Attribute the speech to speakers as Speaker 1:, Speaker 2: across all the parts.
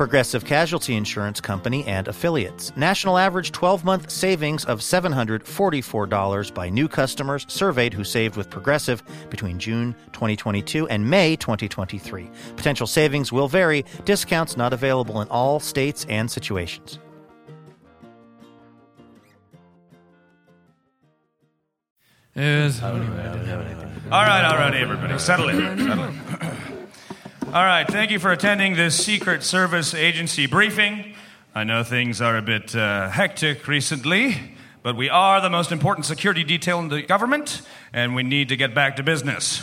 Speaker 1: Progressive Casualty Insurance Company and affiliates. National average 12 month savings of $744 by new customers surveyed who saved with Progressive between June 2022 and May 2023. Potential savings will vary, discounts not available in all states and situations.
Speaker 2: Is all right, all right, everybody, settle in. Settle in. All right, thank you for attending this Secret Service agency briefing. I know things are a bit uh, hectic recently, but we are the most important security detail in the government, and we need to get back to business.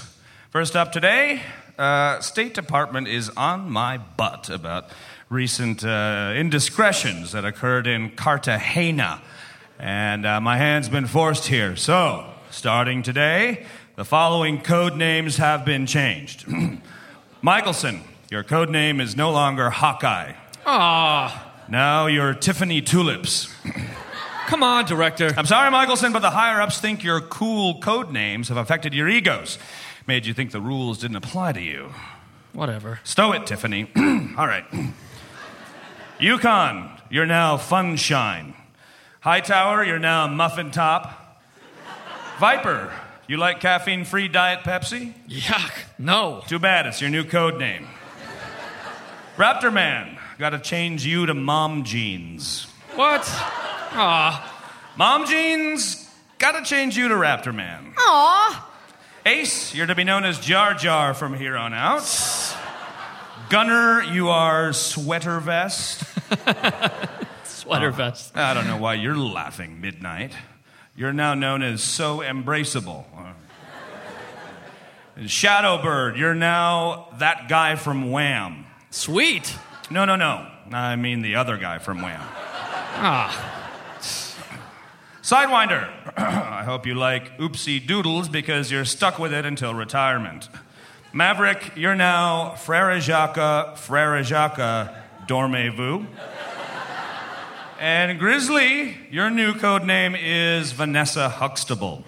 Speaker 2: First up today, uh, State Department is on my butt about recent uh, indiscretions that occurred in Cartagena, and uh, my hand's been forced here. So, starting today, the following code names have been changed. Michelson, your code name is no longer Hawkeye.
Speaker 3: Ah,
Speaker 2: Now you're Tiffany Tulips.
Speaker 3: come on, director.
Speaker 2: I'm sorry, Michelson, but the higher ups think your cool code names have affected your egos. Made you think the rules didn't apply to you.
Speaker 3: Whatever.
Speaker 2: Stow it, Tiffany. All right. Yukon, you're now Funshine. Hightower, you're now Muffin Top. Viper, you like caffeine free Diet Pepsi?
Speaker 3: Yuck. No.
Speaker 2: Too bad, it's your new code name. Raptor Man, gotta change you to Mom Jeans.
Speaker 3: What? Ah,
Speaker 2: Mom Jeans, gotta change you to Raptor Man.
Speaker 4: Aw.
Speaker 2: Ace, you're to be known as Jar Jar from here on out. Gunner, you are Sweater Vest.
Speaker 3: sweater vest.
Speaker 2: I don't know why you're laughing, Midnight. You're now known as So Embraceable. And Shadowbird, you're now that guy from Wham.
Speaker 3: Sweet.
Speaker 2: No, no, no. I mean the other guy from Wham.
Speaker 3: Ah,
Speaker 2: Sidewinder, I hope you like oopsie doodles because you're stuck with it until retirement. Maverick, you're now Frere Jacques, Frere Jacques, Dormez-vous. And Grizzly, your new code name is Vanessa Huxtable.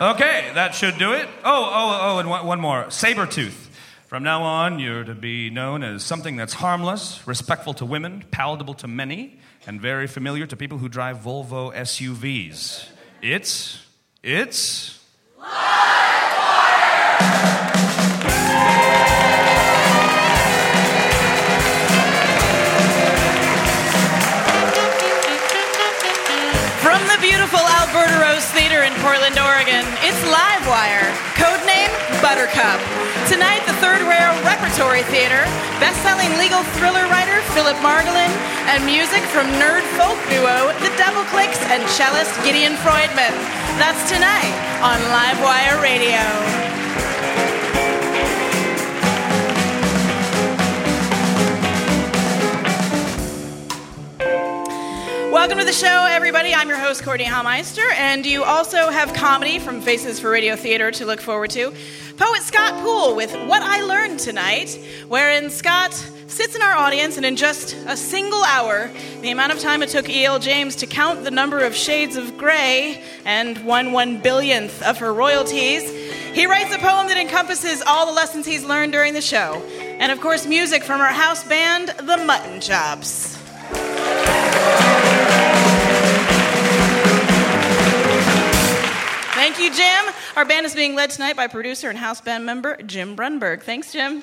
Speaker 2: Okay, that should do it. Oh, oh, oh, and one, one more. Sabretooth. From now on, you're to be known as something that's harmless, respectful to women, palatable to many, and very familiar to people who drive Volvo SUVs. It's, it's.
Speaker 5: From the beautiful Alberta Rose Theater in Portland, Oregon, it's Livewire, codename Buttercup. Tonight, the Third Rail Repertory Theater, best-selling legal thriller writer Philip Margolin, and music from nerd folk duo The Double Clicks and cellist Gideon Freudmann. That's tonight on Livewire Radio. Welcome to the show, everybody. I'm your host, Courtenay Hameister, and you also have comedy from Faces for Radio Theater to look forward to. Poet Scott Poole with What I Learned Tonight, wherein Scott sits in our audience and in just a single hour, the amount of time it took E.L. James to count the number of shades of gray and one one billionth of her royalties, he writes a poem that encompasses all the lessons he's learned during the show. And of course, music from our house band, The Mutton Chops. Thank you, Jim. Our band is being led tonight by producer and house band member Jim Brunberg. Thanks, Jim.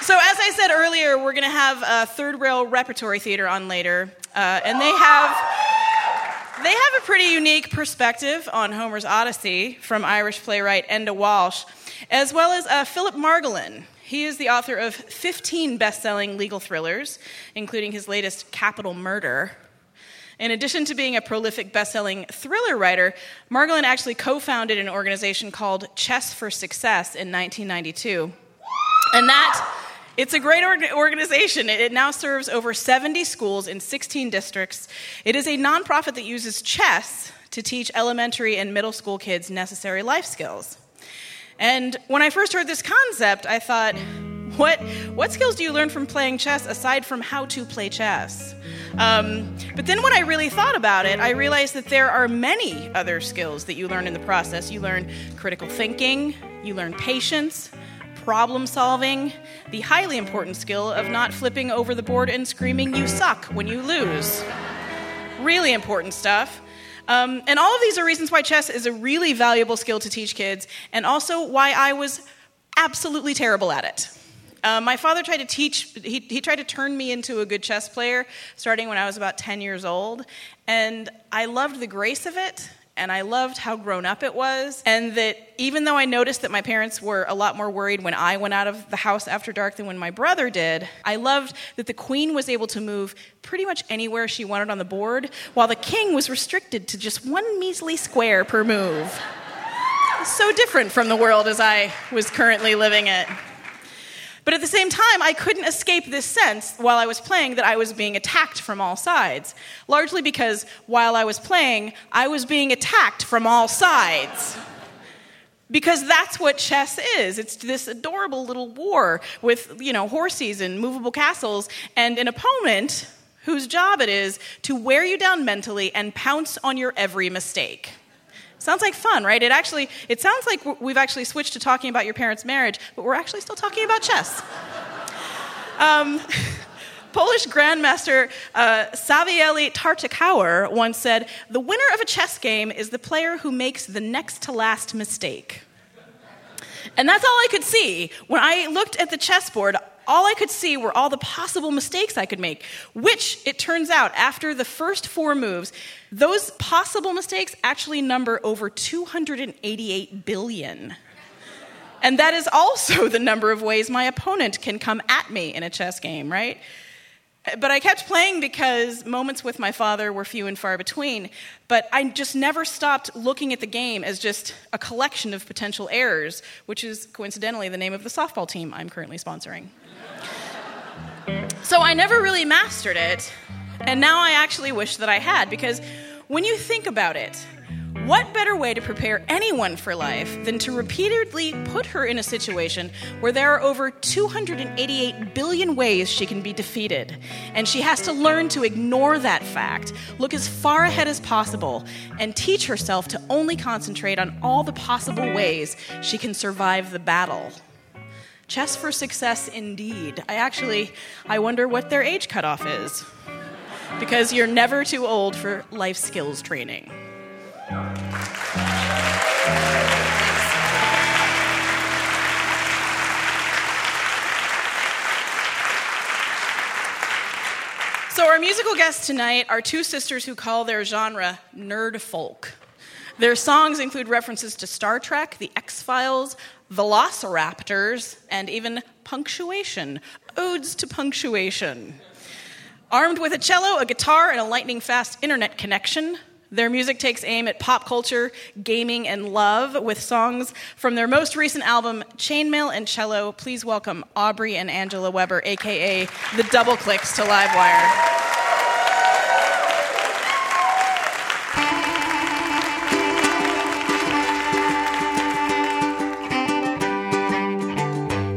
Speaker 5: So, as I said earlier, we're going to have a third rail repertory theater on later, uh, and they have they have a pretty unique perspective on Homer's Odyssey from Irish playwright Enda Walsh, as well as uh, Philip Margolin. He is the author of 15 best selling legal thrillers, including his latest Capital Murder. In addition to being a prolific best selling thriller writer, Margolin actually co founded an organization called Chess for Success in 1992. And that it's a great organization. It now serves over 70 schools in 16 districts. It is a nonprofit that uses chess to teach elementary and middle school kids necessary life skills. And when I first heard this concept, I thought, what, what skills do you learn from playing chess aside from how to play chess? Um, but then when I really thought about it, I realized that there are many other skills that you learn in the process. You learn critical thinking, you learn patience, problem solving, the highly important skill of not flipping over the board and screaming, You suck, when you lose. Really important stuff. Um, and all of these are reasons why chess is a really valuable skill to teach kids, and also why I was absolutely terrible at it. Uh, my father tried to teach, he, he tried to turn me into a good chess player starting when I was about 10 years old. And I loved the grace of it, and I loved how grown up it was. And that even though I noticed that my parents were a lot more worried when I went out of the house after dark than when my brother did, I loved that the queen was able to move pretty much anywhere she wanted on the board, while the king was restricted to just one measly square per move. so different from the world as I was currently living it. But at the same time, I couldn't escape this sense while I was playing that I was being attacked from all sides. Largely because while I was playing, I was being attacked from all sides. Because that's what chess is. It's this adorable little war with, you know, horses and movable castles and an opponent whose job it is to wear you down mentally and pounce on your every mistake. Sounds like fun, right? It actually, it sounds like we've actually switched to talking about your parents' marriage, but we're actually still talking about chess. Um, Polish grandmaster uh, Savielly Tartakower once said, The winner of a chess game is the player who makes the next to last mistake. And that's all I could see. When I looked at the chessboard, all I could see were all the possible mistakes I could make, which it turns out, after the first four moves, those possible mistakes actually number over 288 billion. And that is also the number of ways my opponent can come at me in a chess game, right? But I kept playing because moments with my father were few and far between. But I just never stopped looking at the game as just a collection of potential errors, which is coincidentally the name of the softball team I'm currently sponsoring. So I never really mastered it, and now I actually wish that I had because when you think about it, what better way to prepare anyone for life than to repeatedly put her in a situation where there are over 288 billion ways she can be defeated? And she has to learn to ignore that fact, look as far ahead as possible, and teach herself to only concentrate on all the possible ways she can survive the battle. Chess for success indeed. I actually I wonder what their age cutoff is. Because you're never too old for life skills training. So, our musical guests tonight are two sisters who call their genre nerd folk. Their songs include references to Star Trek, The X Files, velociraptors, and even punctuation, odes to punctuation. Armed with a cello, a guitar, and a lightning fast internet connection, their music takes aim at pop culture, gaming, and love with songs from their most recent album, Chainmail and Cello. Please welcome Aubrey and Angela Weber, aka the Double Clicks to Livewire.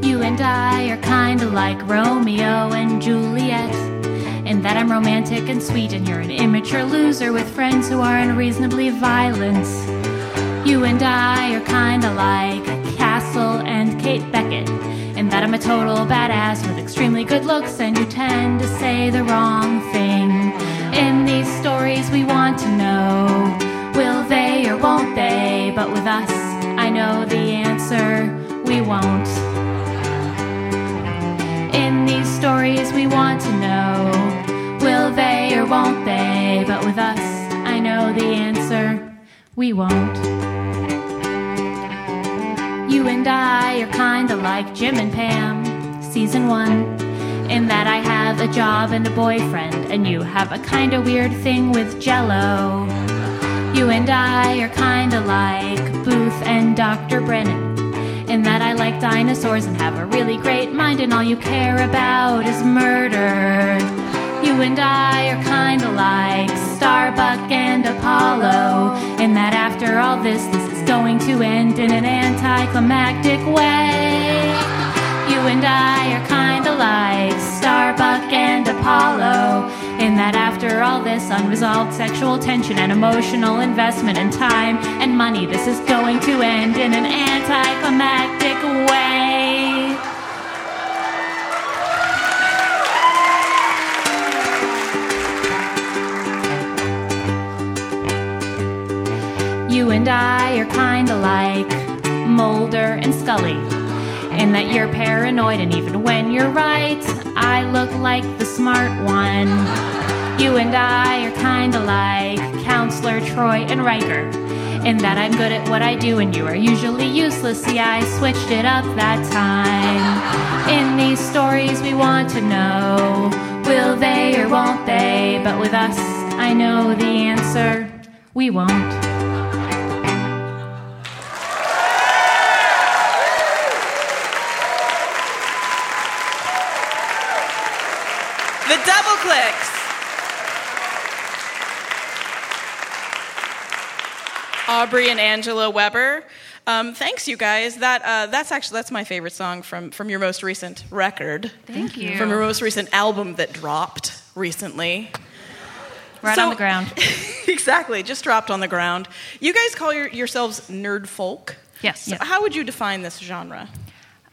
Speaker 6: You and I are kinda like Romeo and Juliet. In that I'm romantic and sweet, and you're an immature loser with friends who are unreasonably violent. You and I are kinda like Castle and Kate Beckett. In that I'm a total badass with extremely good looks, and you tend to say the wrong thing. In these stories, we want to know will they or won't they? But with us, I know the answer we won't. Stories we want to know. Will they or won't they? But with us, I know the answer. We won't. You and I are kinda like Jim and Pam, season one. In that I have a job and a boyfriend, and you have a kinda weird thing with jello. You and I are kinda like Booth and Dr. Brennan. In that I like dinosaurs and have a really great mind, and all you care about is murder. You and I are kinda like Starbuck and Apollo. In that after all this, this is going to end in an anticlimactic way. You and I are kinda like Starbuck and Apollo. In that after all this unresolved sexual tension and emotional investment and time and money, this is going to end in an anticlimactic way. You and I are kinda like Mulder and Scully. In that you're paranoid, and even when you're right, I look like the smart one. You and I are kinda like Counselor Troi and Riker. In that I'm good at what I do, and you are usually useless. See, I switched it up that time. In these stories, we want to know will they or won't they? But with us, I know the answer we won't.
Speaker 5: Aubrey and Angela Weber. Um, thanks, you guys. That uh, that's actually that's my favorite song from from your most recent record.
Speaker 6: Thank you.
Speaker 5: From your most recent album that dropped recently.
Speaker 6: Right
Speaker 5: So-
Speaker 6: on the ground.
Speaker 5: exactly, just dropped on the ground. You guys call your, yourselves nerd folk.
Speaker 6: Yes.
Speaker 5: So How would you define this genre?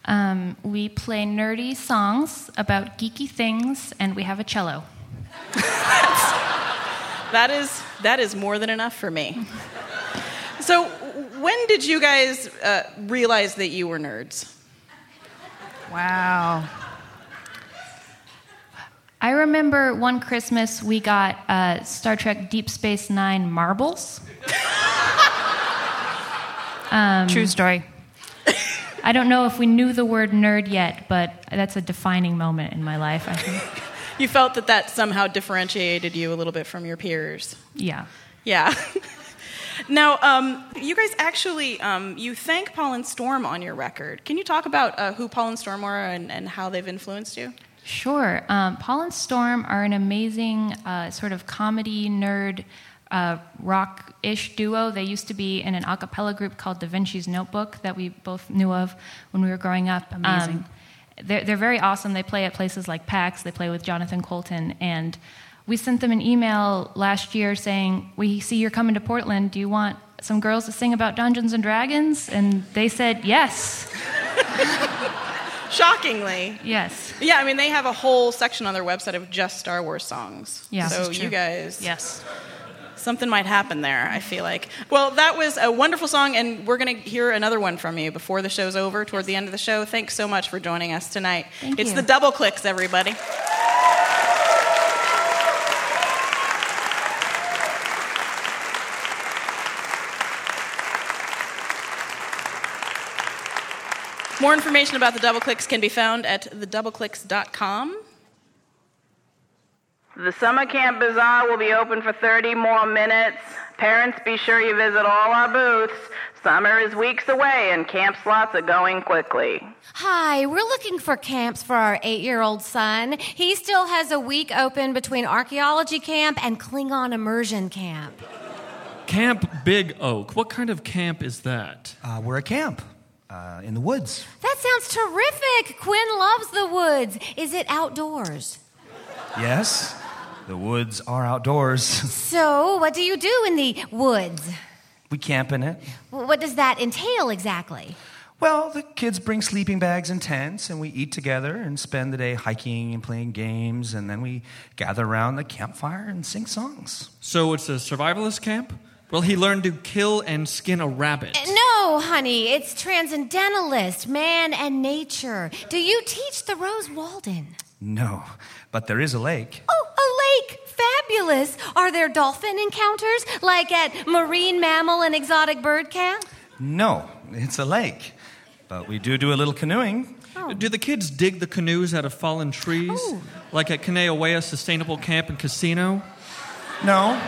Speaker 6: Um, we play nerdy songs about geeky things, and we have a cello.
Speaker 5: That is that is more than enough for me. So, when did you guys uh, realize that you were nerds?
Speaker 4: Wow.
Speaker 6: I remember one Christmas we got uh, Star Trek Deep Space Nine marbles. Um,
Speaker 4: True story.
Speaker 6: I don't know if we knew the word nerd yet, but that's a defining moment in my life, I think.
Speaker 5: You felt that that somehow differentiated you a little bit from your peers.
Speaker 6: Yeah.
Speaker 5: Yeah. now, um, you guys actually um, you thank Paul and Storm on your record. Can you talk about uh, who Paul and Storm are and, and how they've influenced you?
Speaker 6: Sure. Um, Paul and Storm are an amazing uh, sort of comedy nerd uh, rock ish duo. They used to be in an a cappella group called Da Vinci's Notebook that we both knew of when we were growing up.
Speaker 4: Amazing.
Speaker 6: they're, they're very awesome. They play at places like PAX, they play with Jonathan Coulton. And we sent them an email last year saying, We see you're coming to Portland. Do you want some girls to sing about Dungeons and Dragons? And they said, Yes.
Speaker 5: Shockingly.
Speaker 6: Yes.
Speaker 5: Yeah, I mean, they have a whole section on their website of just Star Wars songs.
Speaker 6: Yeah.
Speaker 5: So you guys,
Speaker 6: Yes.
Speaker 5: something might happen there, I feel like. Well, that was a wonderful song, and we're going to hear another one from you before the show's over, toward the end of the show. Thanks so much for joining us tonight.
Speaker 6: Thank
Speaker 5: it's
Speaker 6: you.
Speaker 5: the double clicks, everybody. More information about the double clicks can be found at thedoubleclicks.com.
Speaker 7: The summer camp bazaar will be open for 30 more minutes. Parents, be sure you visit all our booths. Summer is weeks away and camp slots are going quickly.
Speaker 8: Hi, we're looking for camps for our eight year old son. He still has a week open between archaeology camp and Klingon immersion camp.
Speaker 3: Camp Big Oak. What kind of camp is that?
Speaker 9: Uh, we're a camp uh, in the woods.
Speaker 8: That sounds terrific. Quinn loves the woods. Is it outdoors?
Speaker 9: Yes, the woods are outdoors.
Speaker 8: So, what do you do in the woods?
Speaker 9: we camp in it.
Speaker 8: What does that entail exactly?
Speaker 9: Well, the kids bring sleeping bags and tents, and we eat together and spend the day hiking and playing games, and then we gather around the campfire and sing songs.
Speaker 3: So it's a survivalist camp? Well, he learned to kill and skin a rabbit.
Speaker 8: Uh, no, honey, it's transcendentalist, man and nature. Do you teach Thoreau's Walden?
Speaker 2: No, but there is a lake.
Speaker 8: Oh, a lake! Fabulous! Are there dolphin encounters like at Marine Mammal and Exotic Bird Camp?
Speaker 2: No, it's a lake. But we do do a little canoeing. Oh.
Speaker 3: Do the kids dig the canoes out of fallen trees? Oh. Like at Kaneoea Sustainable Camp and Casino?
Speaker 2: No.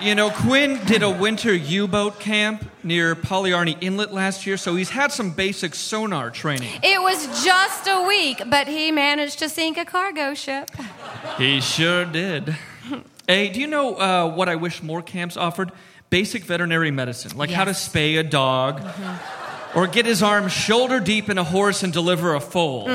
Speaker 3: You know, Quinn did a winter U boat camp near Polyarny Inlet last year, so he's had some basic sonar training.
Speaker 8: It was just a week, but he managed to sink a cargo ship.
Speaker 3: He sure did. Hey, do you know uh, what I wish more camps offered? Basic veterinary medicine, like how to spay a dog, or get his arm shoulder deep in a horse and deliver a foal.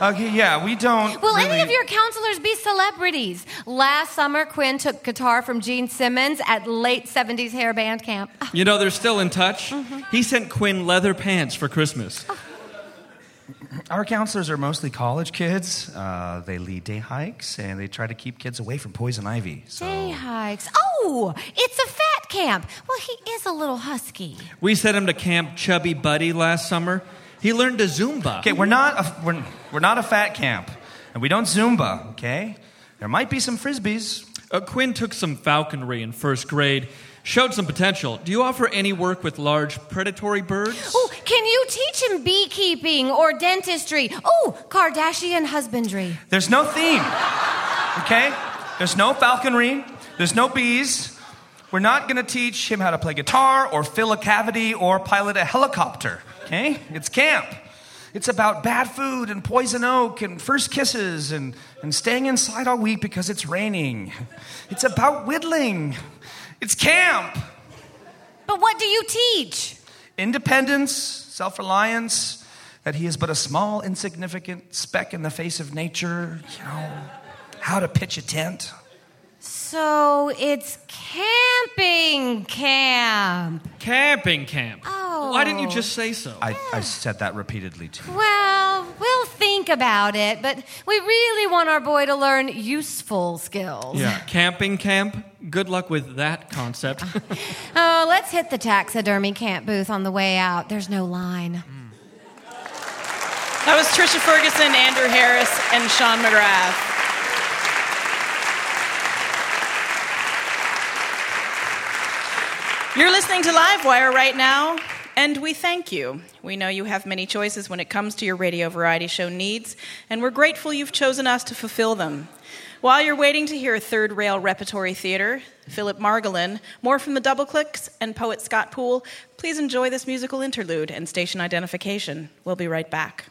Speaker 2: Okay, yeah, we don't.
Speaker 8: Will
Speaker 2: really...
Speaker 8: any of your counselors be celebrities? Last summer, Quinn took guitar from Gene Simmons at late 70s hair band camp.
Speaker 3: You know, they're still in touch. He sent Quinn leather pants for Christmas.
Speaker 2: Our counselors are mostly college kids. Uh, they lead day hikes and they try to keep kids away from poison ivy. So
Speaker 8: Day hikes. Oh, it's a fat camp. Well, he is a little husky.
Speaker 3: We sent him to Camp Chubby Buddy last summer. He learned to Zumba.
Speaker 2: Okay, we're not a, we're, we're not a fat camp, and we don't Zumba. Okay, there might be some frisbees.
Speaker 3: Uh, Quinn took some falconry in first grade, showed some potential. Do you offer any work with large predatory birds?
Speaker 8: Oh, can you teach him beekeeping or dentistry? Oh, Kardashian husbandry.
Speaker 2: There's no theme. Okay, there's no falconry. There's no bees. We're not going to teach him how to play guitar or fill a cavity or pilot a helicopter. Okay, it's camp. It's about bad food and poison oak and first kisses and, and staying inside all week because it's raining. It's about whittling. It's camp.
Speaker 8: But what do you teach?
Speaker 2: Independence, self reliance, that he is but a small, insignificant speck in the face of nature, you know, how to pitch a tent.
Speaker 8: So it's camping camp.
Speaker 3: Camping camp.
Speaker 8: Oh.
Speaker 3: Why didn't you just say so?
Speaker 2: I, I said that repeatedly too.
Speaker 8: Well, we'll think about it, but we really want our boy to learn useful skills.
Speaker 3: Yeah, camping camp. Good luck with that concept.
Speaker 8: Oh, let's hit the taxidermy camp booth on the way out. There's no line.
Speaker 5: That was Trisha Ferguson, Andrew Harris, and Sean McGrath. You're listening to Livewire right now, and we thank you. We know you have many choices when it comes to your radio variety show needs, and we're grateful you've chosen us to fulfill them. While you're waiting to hear Third Rail Repertory Theater, Philip Margolin, more from the Double Clicks, and poet Scott Poole, please enjoy this musical interlude and station identification. We'll be right back.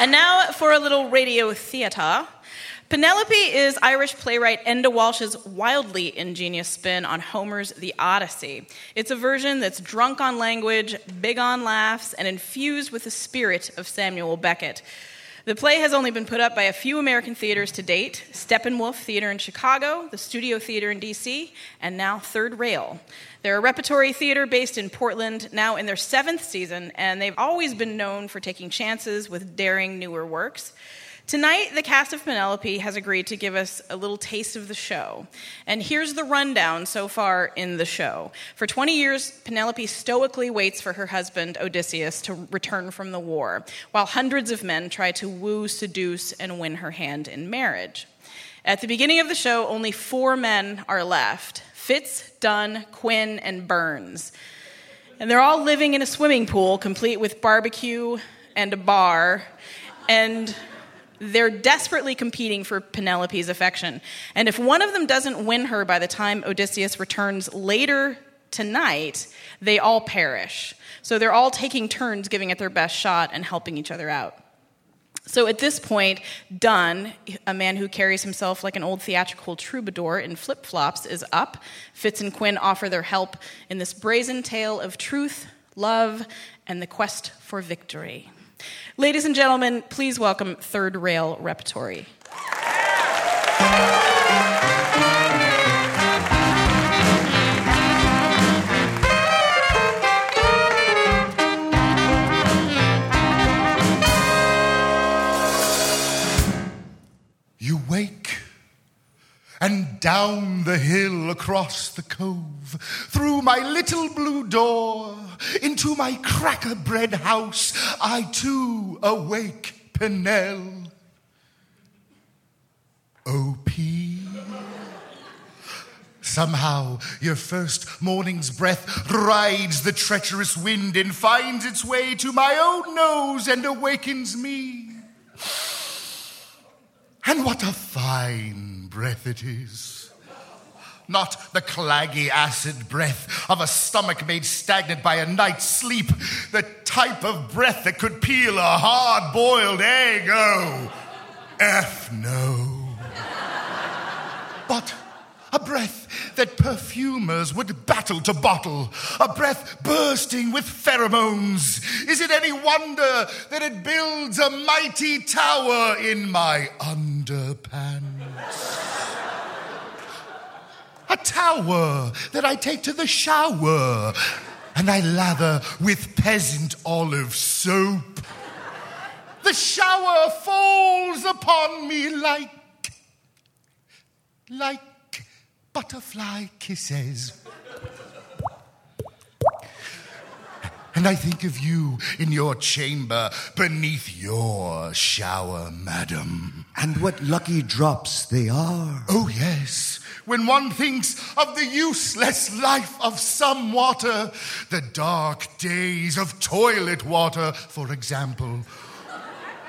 Speaker 5: And now for a little radio theatre. Penelope is Irish playwright Enda Walsh's wildly ingenious spin on Homer's The Odyssey. It's a version that's drunk on language, big on laughs, and infused with the spirit of Samuel Beckett. The play has only been put up by a few American theaters to date Steppenwolf Theater in Chicago, the Studio Theater in DC, and now Third Rail. They're a repertory theater based in Portland, now in their seventh season, and they've always been known for taking chances with daring newer works. Tonight, the cast of Penelope has agreed to give us a little taste of the show. And here's the rundown so far in the show. For 20 years, Penelope stoically waits for her husband, Odysseus, to return from the war, while hundreds of men try to woo, seduce, and win her hand in marriage. At the beginning of the show, only four men are left Fitz, Dunn, Quinn, and Burns. And they're all living in a swimming pool, complete with barbecue and a bar. And they're desperately competing for Penelope's affection. And if one of them doesn't win her by the time Odysseus returns later tonight, they all perish. So they're all taking turns giving it their best shot and helping each other out. So at this point, Dunn, a man who carries himself like an old theatrical troubadour in flip flops, is up. Fitz and Quinn offer their help in this brazen tale of truth, love, and the quest for victory. Ladies and gentlemen, please welcome Third Rail Repertory.
Speaker 10: And down the hill across the cove, through my little blue door, into my cracker bread house, I too awake, Penel. O.P. Somehow, your first morning's breath rides the treacherous wind and finds its way to my own nose and awakens me. And what a fine breath it is. Not the claggy acid breath of a stomach made stagnant by a night's sleep, the type of breath that could peel a hard boiled egg. Oh, F no. But a breath that perfumers would battle to bottle, a breath bursting with pheromones. Is it any wonder that it builds a mighty tower in my underpants? A tower that I take to the shower and I lather with peasant olive soap. The shower falls upon me like like butterfly kisses. And I think of you in your chamber beneath your shower, madam.
Speaker 11: And what lucky drops they are.
Speaker 10: Oh, yes. When one thinks of the useless life of some water, the dark days of toilet water, for example.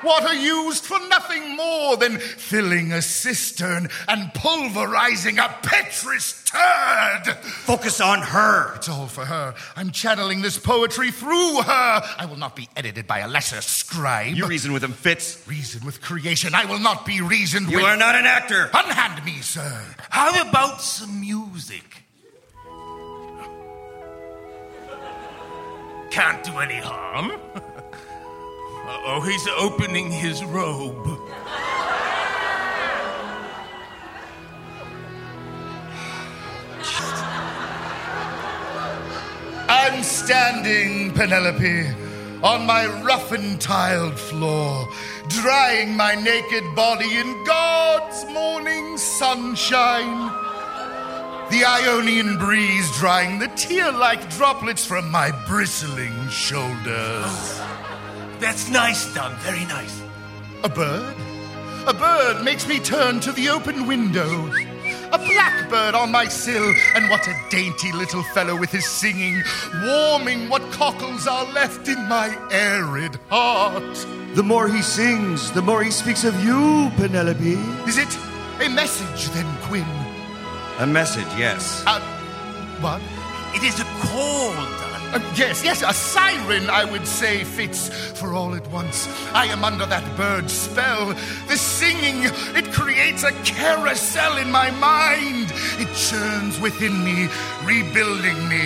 Speaker 10: Water used for nothing more than filling a cistern and pulverizing a Petrus turd.
Speaker 11: Focus on her.
Speaker 10: It's all for her. I'm channeling this poetry through her. I will not be edited by a lesser scribe.
Speaker 11: You reason with him, Fitz.
Speaker 10: Reason with creation. I will not be reasoned
Speaker 11: You
Speaker 10: with.
Speaker 11: You are not an actor.
Speaker 10: Unhand me, sir.
Speaker 12: How about some music? Can't do any harm. oh, he's opening his robe.
Speaker 10: I'm standing, Penelope, on my rough and tiled floor, drying my naked body in God's morning sunshine. The Ionian breeze drying the tear like droplets from my bristling shoulders.
Speaker 12: That's nice, Dunn. Very nice.
Speaker 10: A bird? A bird makes me turn to the open window. A blackbird on my sill, and what a dainty little fellow with his singing, warming what cockles are left in my arid heart.
Speaker 11: The more he sings, the more he speaks of you, Penelope.
Speaker 10: Is it a message then, Quinn?
Speaker 11: A message, yes.
Speaker 10: Uh, what?
Speaker 12: It is a call, Dunn.
Speaker 10: Uh, yes, yes, a siren, I would say, Fitz For all at once, I am under that bird's spell. The singing, it creates a carousel in my mind. It churns within me, rebuilding me,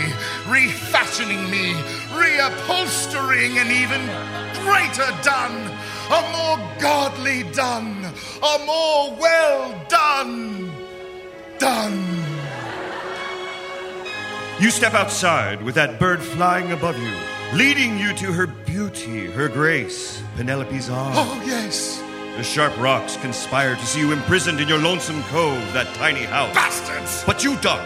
Speaker 10: refashioning me, reupholstering an even greater done, a more godly done, a more well done. Done.
Speaker 11: You step outside with that bird flying above you, leading you to her beauty, her grace, Penelope's arms.
Speaker 10: Oh, yes.
Speaker 13: The sharp rocks conspire to see you imprisoned in your lonesome cove, that tiny house.
Speaker 10: Bastards!
Speaker 13: But you, Dunn,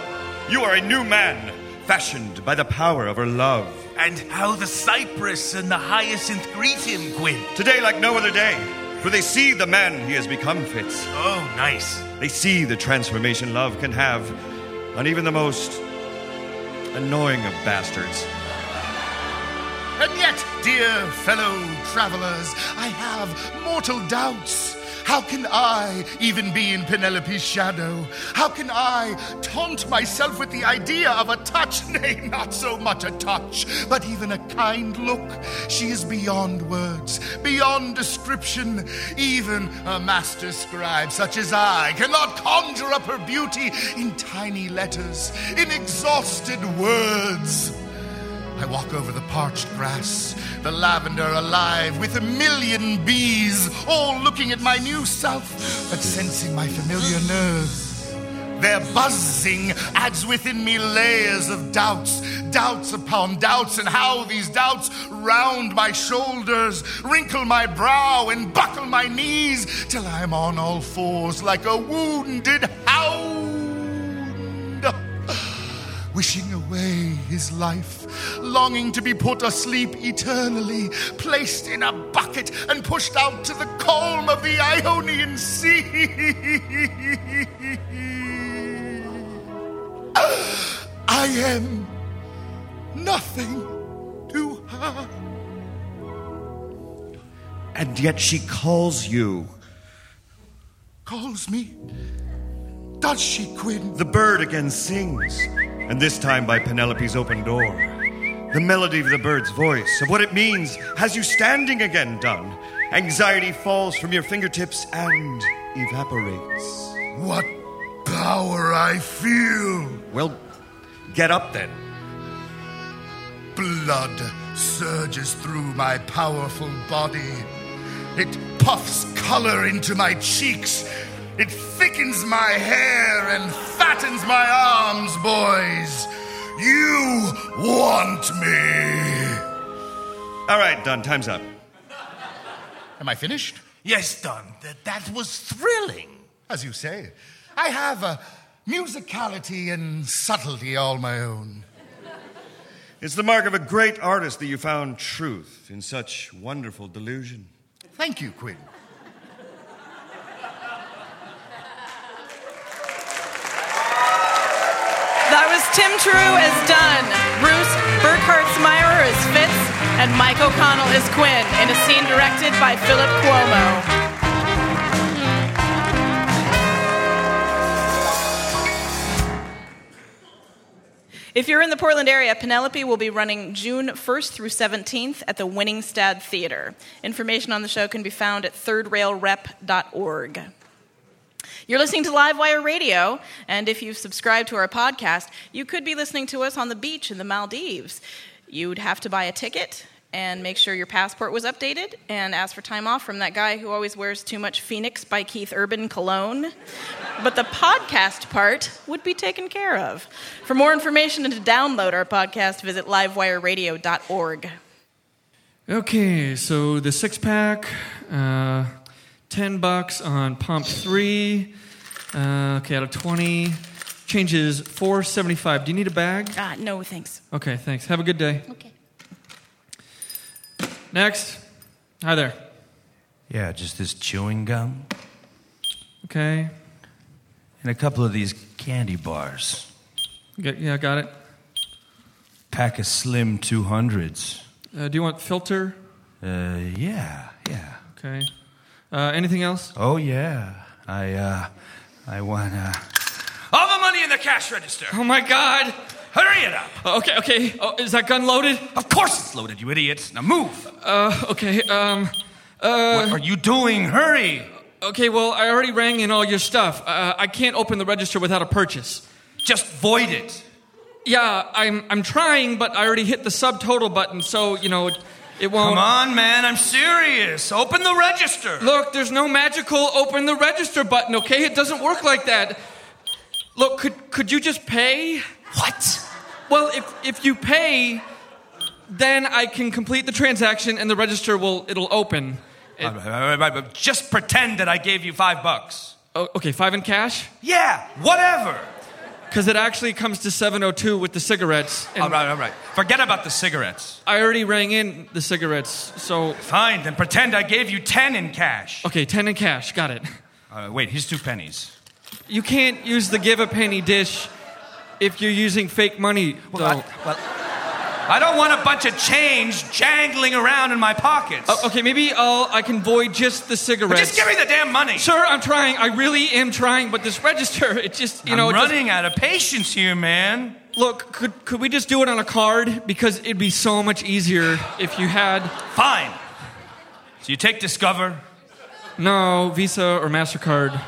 Speaker 13: you are a new man, fashioned by the power of her love.
Speaker 12: And how the cypress and the hyacinth greet him, Quinn.
Speaker 13: Today, like no other day, for they see the man he has become, Fitz.
Speaker 12: Oh, nice.
Speaker 13: They see the transformation love can have on even the most annoying of bastards.
Speaker 10: And yet, dear fellow travelers, I have mortal doubts. How can I even be in Penelope's shadow? How can I taunt myself with the idea of a touch? Nay, not so much a touch, but even a kind look. She is beyond words, beyond description. Even a master scribe such as I cannot conjure up her beauty in tiny letters, in exhausted words. I walk over the parched grass, the lavender alive with a million bees, all looking at my new self, but sensing my familiar nerves. Their buzzing adds within me layers of doubts, doubts upon doubts, and how these doubts round my shoulders, wrinkle my brow, and buckle my knees till I am on all fours like a wounded hound wishing away his life, longing to be put asleep eternally, placed in a bucket and pushed out to the calm of the Ionian Sea. I am nothing to her.
Speaker 13: And yet she calls you.
Speaker 10: Calls me? Does she, Quinn?
Speaker 13: The bird again sings, and this time by Penelope's open door. The melody of the bird's voice, of what it means, has you standing again, Dunn. Anxiety falls from your fingertips and evaporates.
Speaker 10: What power I feel!
Speaker 13: Well, get up then.
Speaker 10: Blood surges through my powerful body. It puffs color into my cheeks. It thickens my hair and fattens my arms, boys. You want me.
Speaker 13: All right, Dunn, time's up.
Speaker 10: Am I finished?
Speaker 12: Yes, Dunn. That, that was thrilling.
Speaker 10: As you say, I have a musicality and subtlety all my own.
Speaker 13: It's the mark of a great artist that you found truth in such wonderful delusion.
Speaker 10: Thank you, Quinn.
Speaker 5: That was Tim True as Dunn, Bruce Burkhartsmeier as Fitz, and Mike O'Connell as Quinn in a scene directed by Philip Cuomo. If you're in the Portland area, Penelope will be running June 1st through 17th at the Winningstad Theater. Information on the show can be found at thirdrailrep.org. You're listening to Livewire Radio, and if you've subscribed to our podcast, you could be listening to us on the beach in the Maldives. You'd have to buy a ticket and make sure your passport was updated and ask for time off from that guy who always wears too much Phoenix by Keith Urban cologne. But the podcast part would be taken care of. For more information and to download our podcast, visit livewireradio.org.
Speaker 3: Okay, so the six pack, uh, 10 bucks on pump three. Uh, okay, out of 20. Changes 475. Do you need a bag?
Speaker 5: Ah, no, thanks.
Speaker 3: Okay, thanks. Have a good day.
Speaker 5: Okay.
Speaker 3: Next. Hi there.
Speaker 12: Yeah, just this chewing gum
Speaker 3: Okay.
Speaker 12: and a couple of these candy bars.
Speaker 3: Get, yeah, got it.
Speaker 12: Pack of slim 200s.
Speaker 3: Uh, do you want filter?
Speaker 12: Uh, yeah, yeah.
Speaker 3: Okay. Uh, anything else?
Speaker 12: Oh, yeah. I, uh, I want, uh. All the money in the cash register!
Speaker 3: Oh my god!
Speaker 12: Hurry it up!
Speaker 3: Uh, okay, okay. Oh, is that gun loaded?
Speaker 12: Of course it's loaded, you idiots. Now move!
Speaker 3: Uh, okay, um. Uh,
Speaker 12: What are you doing? Hurry!
Speaker 3: Okay, well, I already rang in all your stuff. Uh, I can't open the register without a purchase.
Speaker 12: Just void it.
Speaker 3: Yeah, I'm, I'm trying, but I already hit the subtotal button, so, you know, it, it won't.
Speaker 12: Come on, man, I'm serious. Open the register.
Speaker 3: Look, there's no magical open the register button, okay? It doesn't work like that. Look, could, could you just pay?
Speaker 12: What?
Speaker 3: Well, if, if you pay, then I can complete the transaction and the register will it'll open.
Speaker 2: All right, all right, all right, but just pretend that I gave you five bucks.
Speaker 3: Oh, okay, five in cash?
Speaker 2: Yeah, whatever.
Speaker 3: Because it actually comes to 702 with the cigarettes.
Speaker 2: All right, all right. Forget about the cigarettes.
Speaker 3: I already rang in the cigarettes, so.
Speaker 2: Fine, then pretend I gave you ten in cash.
Speaker 3: Okay, 10 in cash, got it.
Speaker 2: Uh, wait, here's two pennies.
Speaker 3: You can't use the give a penny dish if you're using fake money, though.
Speaker 2: I, well, I don't want a bunch of change jangling around in my pockets.
Speaker 3: Oh, okay, maybe I'll, I can void just the cigarettes.
Speaker 2: Just give me the damn money.
Speaker 3: Sir, I'm trying. I really am trying, but this register, it just, you know.
Speaker 2: I'm
Speaker 3: it just-
Speaker 2: running out of patience here, man.
Speaker 3: Look, could, could we just do it on a card? Because it'd be so much easier if you had.
Speaker 2: Fine. So you take Discover?
Speaker 3: No, Visa or MasterCard.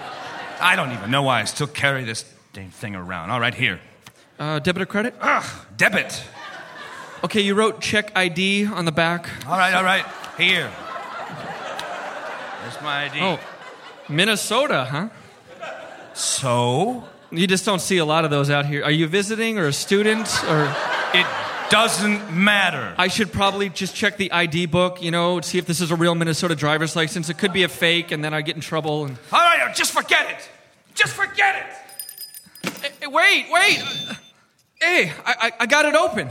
Speaker 2: I don't even know why I still carry this damn thing around. All right, here.
Speaker 3: Uh, debit or credit?
Speaker 2: Ugh, debit.
Speaker 3: Okay, you wrote check ID on the back.
Speaker 2: All right, all right. Here. There's my ID.
Speaker 3: Oh, Minnesota, huh?
Speaker 2: So?
Speaker 3: You just don't see a lot of those out here. Are you visiting or a student or?
Speaker 2: It doesn't matter.
Speaker 3: I should probably just check the ID book, you know, see if this is a real Minnesota driver's license. It could be a fake, and then I get in trouble. And
Speaker 2: All right, just forget it. Just forget it.
Speaker 3: Hey, wait, wait. Hey, I, I, I got it open.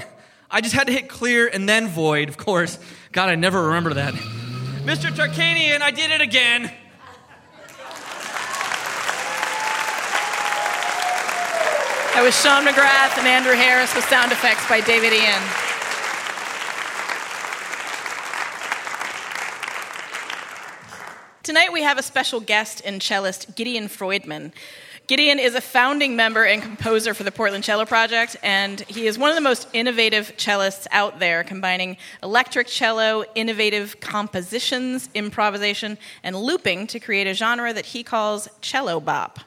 Speaker 3: I just had to hit clear and then void, of course. God, I never remember that. Mr. Tarkanian, I did it again.
Speaker 5: That was Sean McGrath and Andrew Harris with sound effects by David Ian. Tonight we have a special guest and cellist, Gideon Freudmann. Gideon is a founding member and composer for the Portland Cello Project, and he is one of the most innovative cellists out there, combining electric cello, innovative compositions, improvisation, and looping to create a genre that he calls cello bop.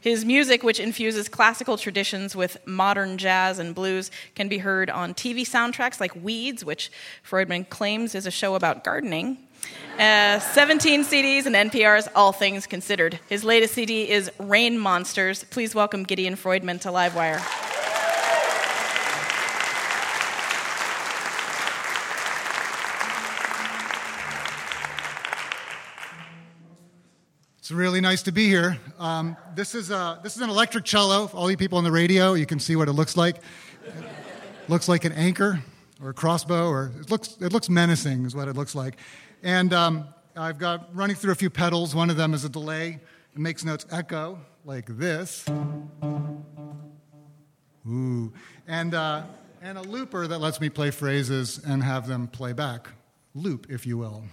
Speaker 5: His music, which infuses classical traditions with modern jazz and blues, can be heard on TV soundtracks like Weeds, which Freudmann claims is a show about gardening. Uh, 17 CDs and NPR's All Things Considered. His latest CD is Rain Monsters. Please welcome Gideon Freudmann to Livewire.
Speaker 14: It's really nice to be here. Um, this, is a, this is an electric cello. All you people on the radio, you can see what it looks like. It looks like an anchor or a crossbow, or it looks, it looks menacing, is what it looks like. And um, I've got running through a few pedals. One of them is a delay. It makes notes echo like this. Ooh. And, uh, and a looper that lets me play phrases and have them play back. Loop, if you will.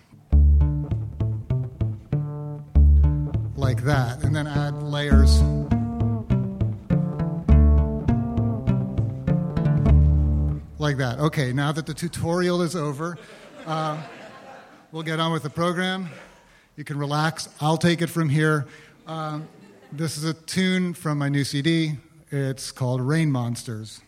Speaker 14: like that, and then add layers. Like that. Okay, now that the tutorial is over, uh, we'll get on with the program. You can relax. I'll take it from here. Um, this is a tune from my new CD. It's called Rain Monsters.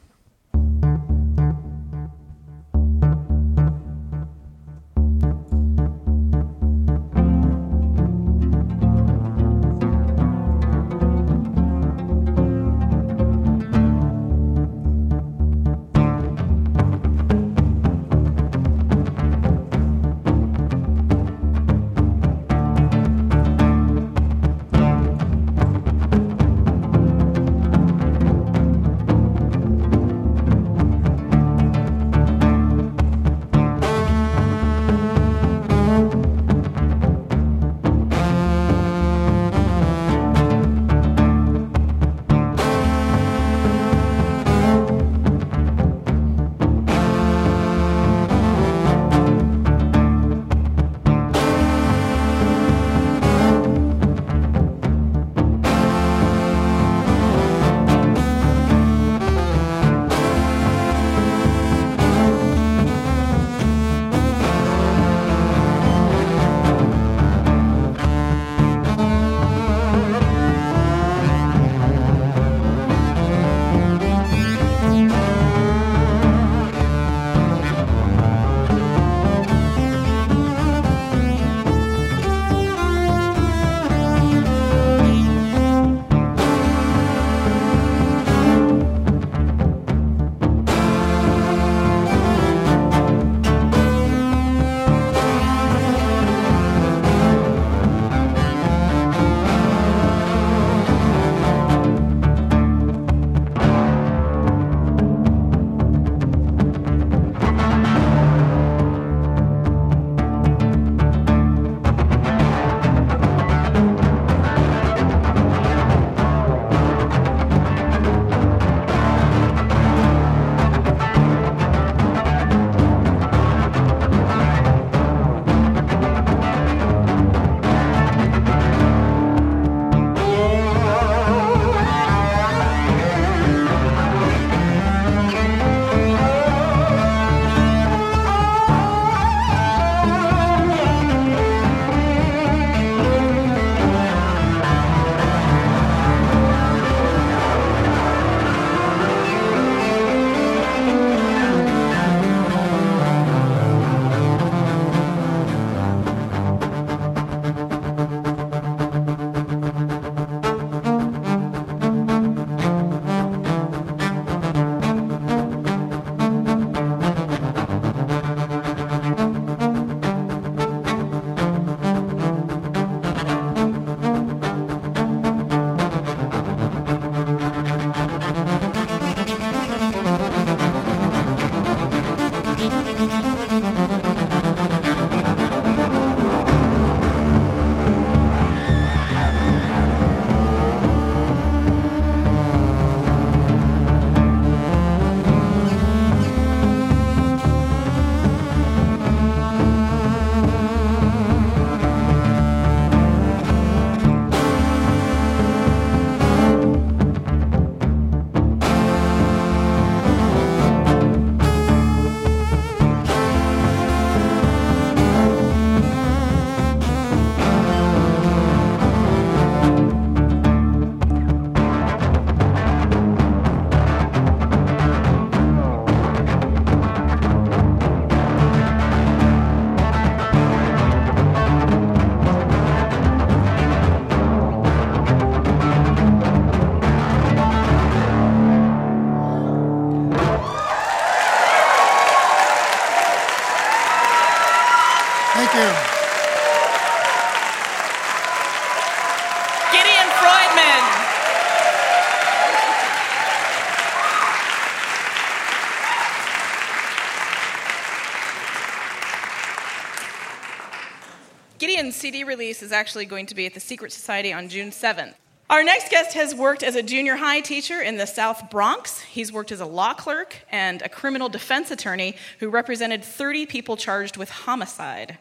Speaker 5: Release is actually going to be at the Secret Society on June 7th. Our next guest has worked as a junior high teacher in the South Bronx. He's worked as a law clerk and a criminal defense attorney who represented 30 people charged with homicide.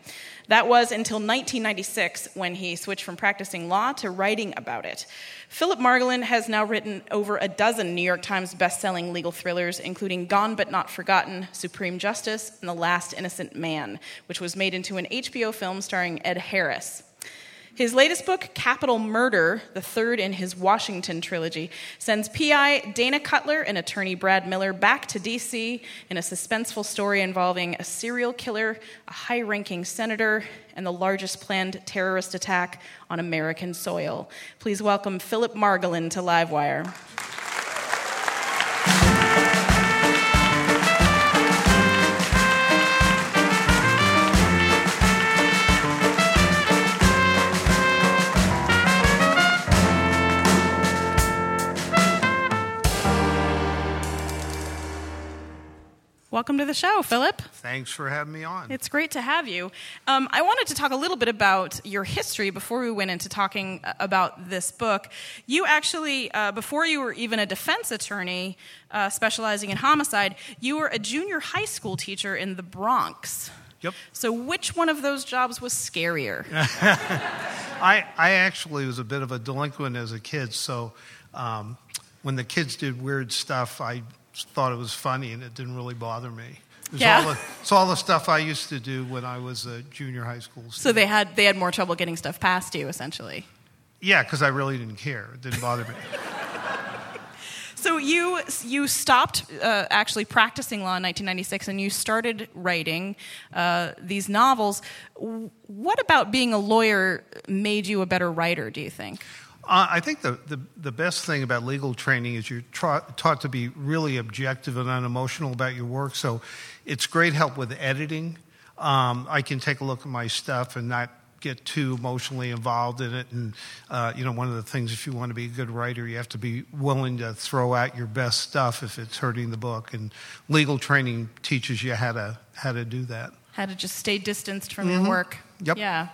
Speaker 5: That was until 1996 when he switched from practicing law to writing about it. Philip Margolin has now written over a dozen New York Times best-selling legal thrillers, including Gone But Not Forgotten, Supreme Justice, and The Last Innocent Man, which was made into an HBO film starring Ed Harris. His latest book, Capital Murder, the third in his Washington trilogy, sends PI Dana Cutler and attorney Brad Miller back to D.C. in a suspenseful story involving a serial killer, a high ranking senator, and the largest planned terrorist attack on American soil. Please welcome Philip Margolin to Livewire. Welcome to the show, Philip.
Speaker 15: Thanks for having me on.
Speaker 5: It's great to have you. Um, I wanted to talk a little bit about your history before we went into talking uh, about this book. You actually, uh, before you were even a defense attorney uh, specializing in homicide, you were a junior high school teacher in the Bronx.
Speaker 15: Yep.
Speaker 5: So, which one of those jobs was scarier?
Speaker 15: I, I actually was a bit of a delinquent as a kid, so um, when the kids did weird stuff, I thought it was funny and it didn't really bother me. It
Speaker 5: Yeah.
Speaker 15: All the, it's all the stuff I used to do when I was a junior high school student.
Speaker 5: So they had they had more trouble getting stuff past you, essentially.
Speaker 15: Yeah, because I really didn't care. It didn't bother me.
Speaker 5: So you you stopped uh, actually practicing law in 1996, and you started writing uh, these novels. What about being a lawyer made you a better writer? Do you think?
Speaker 15: Uh, I think the, the, the best thing about legal training is you're tra- taught to be really objective and unemotional about your work. So it's great help with editing. Um, I can take a look at my stuff and not get too emotionally involved in it. And, uh, you know, one of the things, if you want to be a good writer, you have to be willing to throw out your best stuff if it's hurting the book. And legal training teaches you how to, how to do that.
Speaker 5: How to just stay distanced from
Speaker 15: Mhm.
Speaker 5: your work?
Speaker 15: Yep.
Speaker 5: Yeah.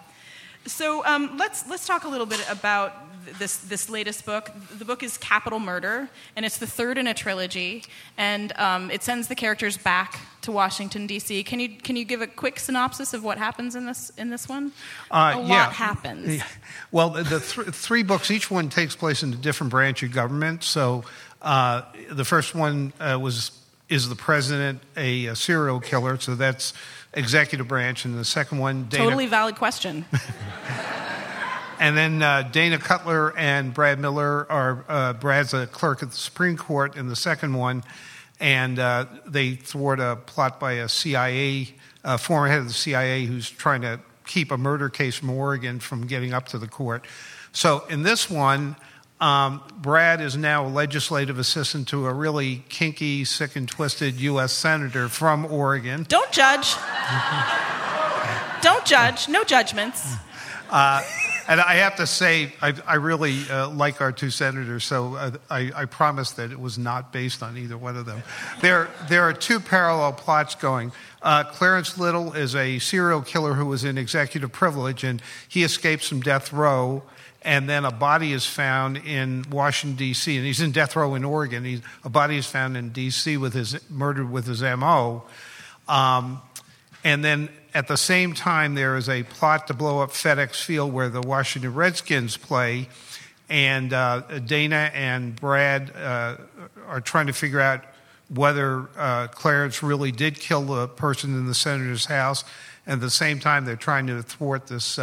Speaker 5: So um, let's let's talk a little bit about this this latest book. The book is Capital Murder, and it's the third in a trilogy. And um, it sends the characters back to Washington D.C. Can you can you give a quick synopsis of what happens in this in this one?
Speaker 15: Uh,
Speaker 5: a
Speaker 15: yeah.
Speaker 5: lot happens.
Speaker 15: Well, the, the th- three books, each one takes place in a different branch of government. So uh, the first one uh, was is the president a, a serial killer? So that's executive branch, and the second one, Dana,
Speaker 5: Totally valid question.
Speaker 15: and then uh, Dana Cutler and Brad Miller are uh, Brad's a clerk at the Supreme Court in the second one, and uh, they thwart a plot by a CIA uh, former head of the CIA who's trying to keep a murder case from Oregon from getting up to the court. So in this one. Um, Brad is now a legislative assistant to a really kinky, sick, and twisted U.S. senator from Oregon.
Speaker 5: Don't judge. Don't judge. No judgments.
Speaker 15: Uh, and I have to say, I, I really uh, like our two senators, so uh, I, I promise that it was not based on either one of them. There, there are two parallel plots going. Uh, Clarence Little is a serial killer who was in executive privilege, and he escapes from death row. And then a body is found in Washington D.C. and he's in death row in Oregon. He's, a body is found in D.C. with his murdered with his M.O. Um, and then at the same time, there is a plot to blow up FedEx Field where the Washington Redskins play. And uh, Dana and Brad uh, are trying to figure out whether uh, Clarence really did kill the person in the senator's house. And at the same time, they're trying to thwart this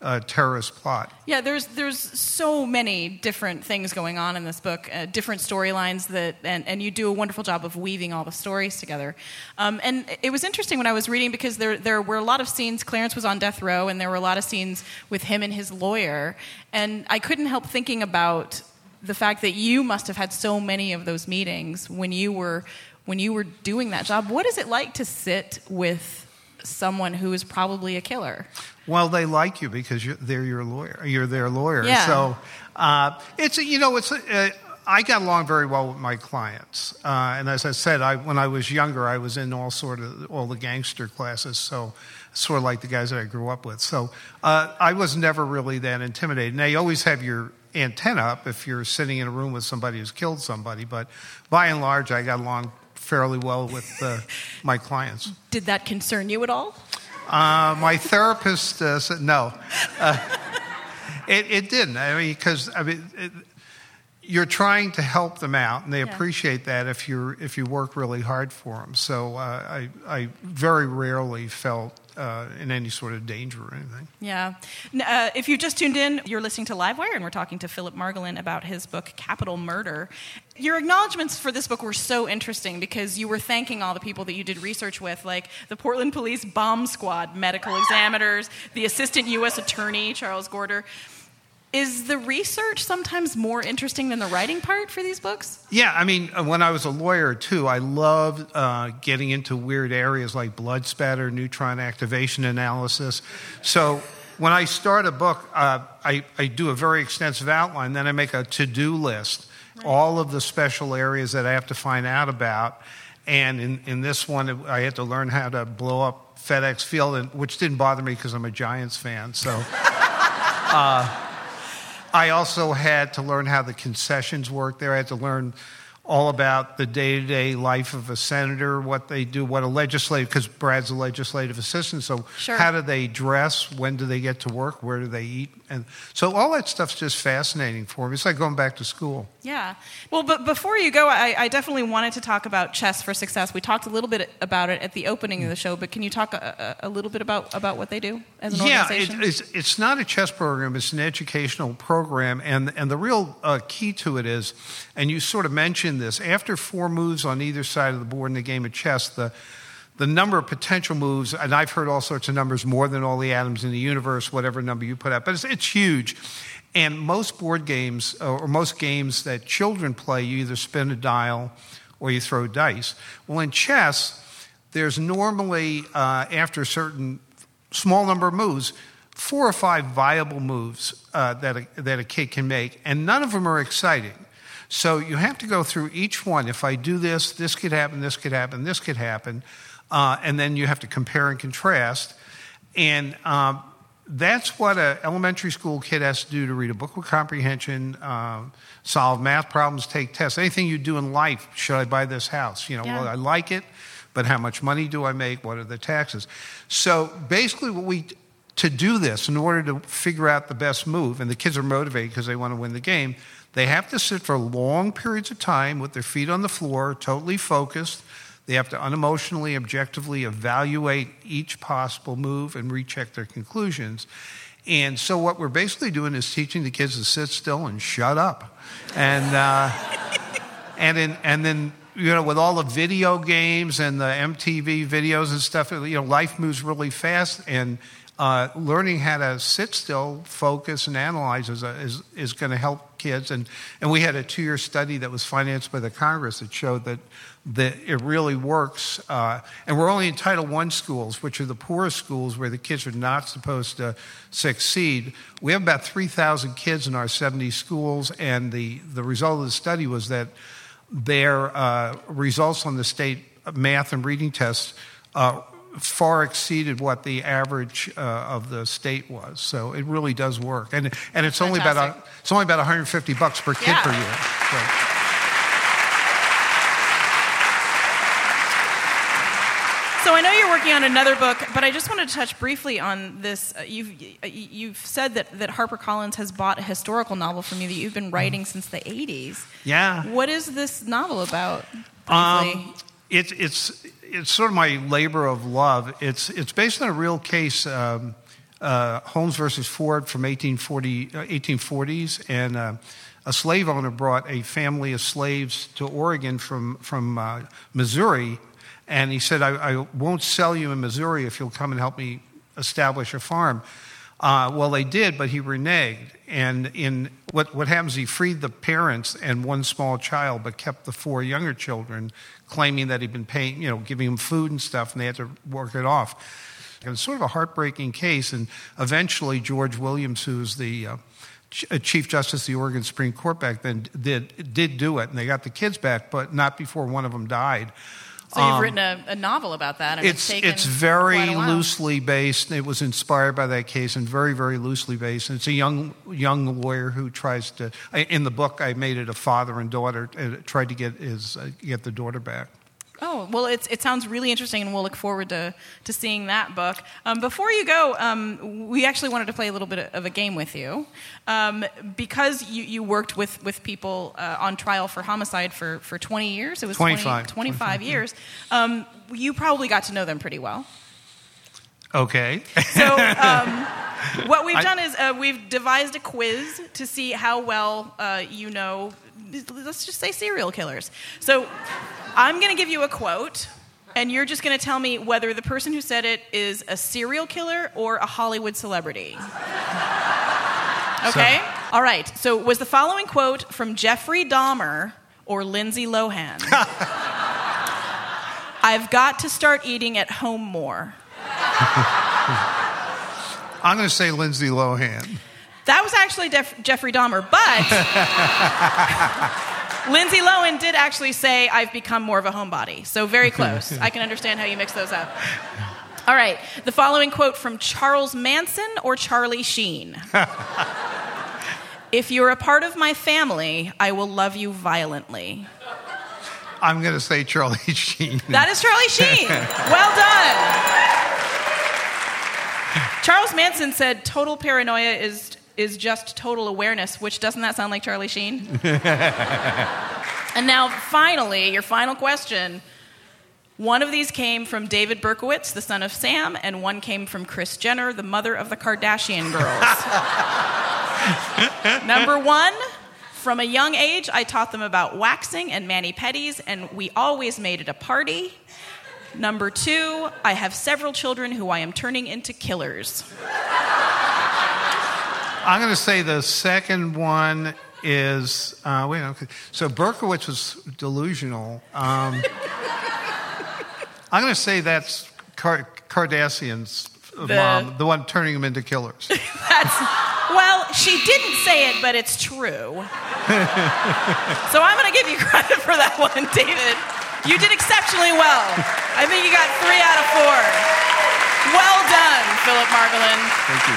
Speaker 15: uh, terrorist plot.
Speaker 5: Yeah, there's there's so many different things going on in this book, uh, different storylines that, and, and you do a wonderful job of weaving all the stories together. Um, and it was interesting when I was reading because there there were a lot of scenes. Clarence was on death row, and there were a lot of scenes with him and his lawyer, and I couldn't help thinking about the fact that you must have had so many of those meetings when you were when you were doing that job. What is it like to sit with someone who is probably a killer?
Speaker 15: Well, they like you because you're, they're your lawyer. You're their lawyer.
Speaker 5: Yeah.
Speaker 15: So uh, it's you know it's. Uh, I got along very well with my clients, uh, and as I said, I, when I was younger, I was in all sort of all the gangster classes. So sort of like the guys that I grew up with. So uh, I was never really that intimidated. Now, you always have your antenna up if you're sitting in a room with somebody who's killed somebody, but by and large, I got along fairly well with uh, my clients.
Speaker 5: Did that concern you at all?
Speaker 15: Uh, my therapist uh, said no. Uh, it, it, didn't. I mean, because I mean, it, you're trying to help them out, and they yeah. appreciate that if you if you work really hard for them. So uh, I I very rarely felt uh, in any sort of danger or anything.
Speaker 5: Yeah. Uh, if you've just tuned in, you're listening to Livewire, and we're talking to Philip Margolin about his book Capital Murder. Your acknowledgments for this book were so interesting because you were thanking all the people that you did research with, like the Portland Police Bomb Squad medical examiners, the Assistant U.S. Attorney Charles Gorder. Is the research sometimes more interesting than the writing part for these books?
Speaker 15: Yeah, I mean, uh, when I was a lawyer too, I loved uh, getting into weird areas like blood spatter, neutron activation analysis. So when I start a book, uh, I, I, do a very extensive outline, then I make a to do list, right. all of the special areas that I have to find out about. And in, in this one, I had to learn how to blow up FedEx Field, which didn't bother me because I'm a Giants fan. So. Uh, I also had to learn how the concessions work there. I had to learn all about the day to day life of a senator, what they do, what a legislative, because Brad's a legislative assistant. So, sure. how do they dress? When do they get to work? Where do they eat? And so, all that stuff's just fascinating for me. It's like going back to school.
Speaker 5: Yeah. Well, but before you go, I, I definitely wanted to talk about Chess for Success. We talked a little bit about it at the opening of the show, but can you talk a, a little bit about, about what they do as an
Speaker 15: yeah,
Speaker 5: organization?
Speaker 15: Yeah, it, it's, it's not a chess program, it's an educational program. And, and the real uh, key to it is, and you sort of mentioned this. After four moves on either side of the board in the game of chess, the the number of potential moves, and I've heard all sorts of numbers, more than all the atoms in the universe, whatever number you put out, but it's, it's huge. And most board games, or most games that children play, you either spin a dial or you throw dice. Well, in chess, there's normally, uh, after a certain small number of moves, four or five viable moves uh, that, a, that a kid can make, and none of them are exciting. So you have to go through each one. If I do this, this could happen, this could happen, this could happen. Uh, and then you have to compare and contrast. And um, that's what an elementary school kid has to do to read a book with comprehension, uh, solve math problems, take tests. Anything you do in life, should I buy this house? You know, yeah. well, I like it, but how much money do I make? What are the taxes? So basically, what we to do this in order to figure out the best move, and the kids are motivated because they want to win the game they have to sit for long periods of time with their feet on the floor, totally focused. They have to unemotionally, objectively evaluate each possible move and recheck their conclusions. And so, what we're basically doing is teaching the kids to sit still and shut up. And, uh, and, in, and then, you know, with all the video games and the MTV videos and stuff, you know, life moves really fast. And uh, learning how to sit still, focus, and analyze is, is, is going to help kids. And, and we had a two year study that was financed by the Congress that showed that, that it really works. Uh, and we're only in Title I schools, which are the poorest schools where the kids are not supposed to succeed. We have about 3,000 kids in our 70 schools, and the, the result of the study was that their uh, results on the state math and reading tests uh, far exceeded what the average uh, of the state was. So it really does work, and and it's Fantastic. only about a, it's only about 150 bucks per kid yeah. per year. So.
Speaker 5: So I know you're working on another book, but I just wanted to touch briefly on this. Uh, you've you've said that that HarperCollins has bought a historical novel from you that you've been writing since the '80s.
Speaker 15: Yeah.
Speaker 5: What is this novel about?
Speaker 15: Um, it's it's it's sort of my labor of love. It's, it's based on a real case, um, uh, Holmes versus Ford from 1840, uh, 1840s. And uh, a slave owner brought a family of slaves to Oregon from, from uh, Missouri. And he said, I, I, won't sell you in Missouri if you'll come and help me establish a farm. Uh, well, they did, but he reneged. And in what, what happens, he freed the parents and one small child, but kept the four younger children, claiming that he'd been paying, you know, giving them food and stuff, and they had to work it off. And it's sort of a heartbreaking case. And eventually, George Williams, who's the uh, uh, Chief Justice of the Oregon Supreme Court back then, did, did do it, and they got the kids back, but not before one of them died.
Speaker 5: So you've
Speaker 15: Um,
Speaker 5: written a, a novel about that, and
Speaker 15: it's
Speaker 5: it's
Speaker 15: it's very
Speaker 5: quite a while.
Speaker 15: loosely based. It was inspired by that case and very very loosely based. And it's a young young lawyer who tries to. In the book, I made it a father and daughter. Uh, tried to get his uh, get the daughter back.
Speaker 5: Oh well, it's, it sounds really interesting, and we'll look forward to, to seeing that book. Um, before you go, um, we actually wanted to play a little bit of a game with you, um, because you, you worked with with people uh, on trial for homicide for, for 20 years. It was 20
Speaker 15: 25.
Speaker 5: 25 years. Um, you probably got to know them pretty well.
Speaker 15: Okay.
Speaker 5: So um, what we've
Speaker 15: I-
Speaker 5: done is uh, we've devised a quiz to see how well uh, you know. Let's just say serial killers. So I'm going to give you a quote, and you're just going to tell me whether the person who said it is a serial killer or a Hollywood celebrity. Okay. All right. So was the following quote from Jeffrey Dahmer or Lindsay Lohan? I've got to start eating at home more.
Speaker 15: I'm going to say Lindsay Lohan.
Speaker 5: That was actually Def- Jeffrey Dahmer, but Lindsay Lohan did actually say, I've become more of a homebody. So very close. I can understand how you mix those up. All right. The following quote from Charles Manson or Charlie Sheen. if you're a part of my family, I will love you violently.
Speaker 15: I'm going to say Charlie Sheen.
Speaker 5: That is Charlie Sheen. Well done. Charles Manson said total paranoia is is just total awareness, which doesn't that sound like Charlie Sheen? And now finally, your final question. One of these came from David Berkowitz, the son of Sam, and one came from Kris Jenner, the mother of the Kardashian girls. Number one, from a young age, I taught them about waxing and mani pedis, and we always made it a party. Number two, I have several children who I am turning into killers.
Speaker 15: I'm going to say the second one is uh, wait. Okay. So Berkowitz was delusional. Um, I'm going to say that's Car- Kardashian's
Speaker 5: The-
Speaker 15: mom, the one turning them into killers.
Speaker 5: That's, well, she didn't say it, but it's true. So I'm going to give you credit for that one, David. You did exceptionally well. I think you got three out of four. Well done, Philip Margolin.
Speaker 15: Thank you.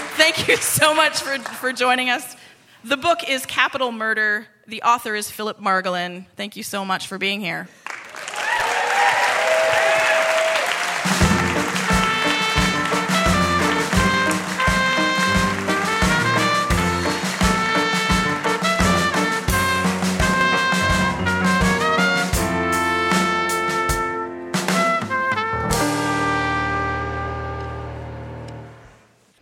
Speaker 5: Thank you so much for, for joining us. The book is Capital Murder. The author is Philip Margolin. Thank you so much for being here.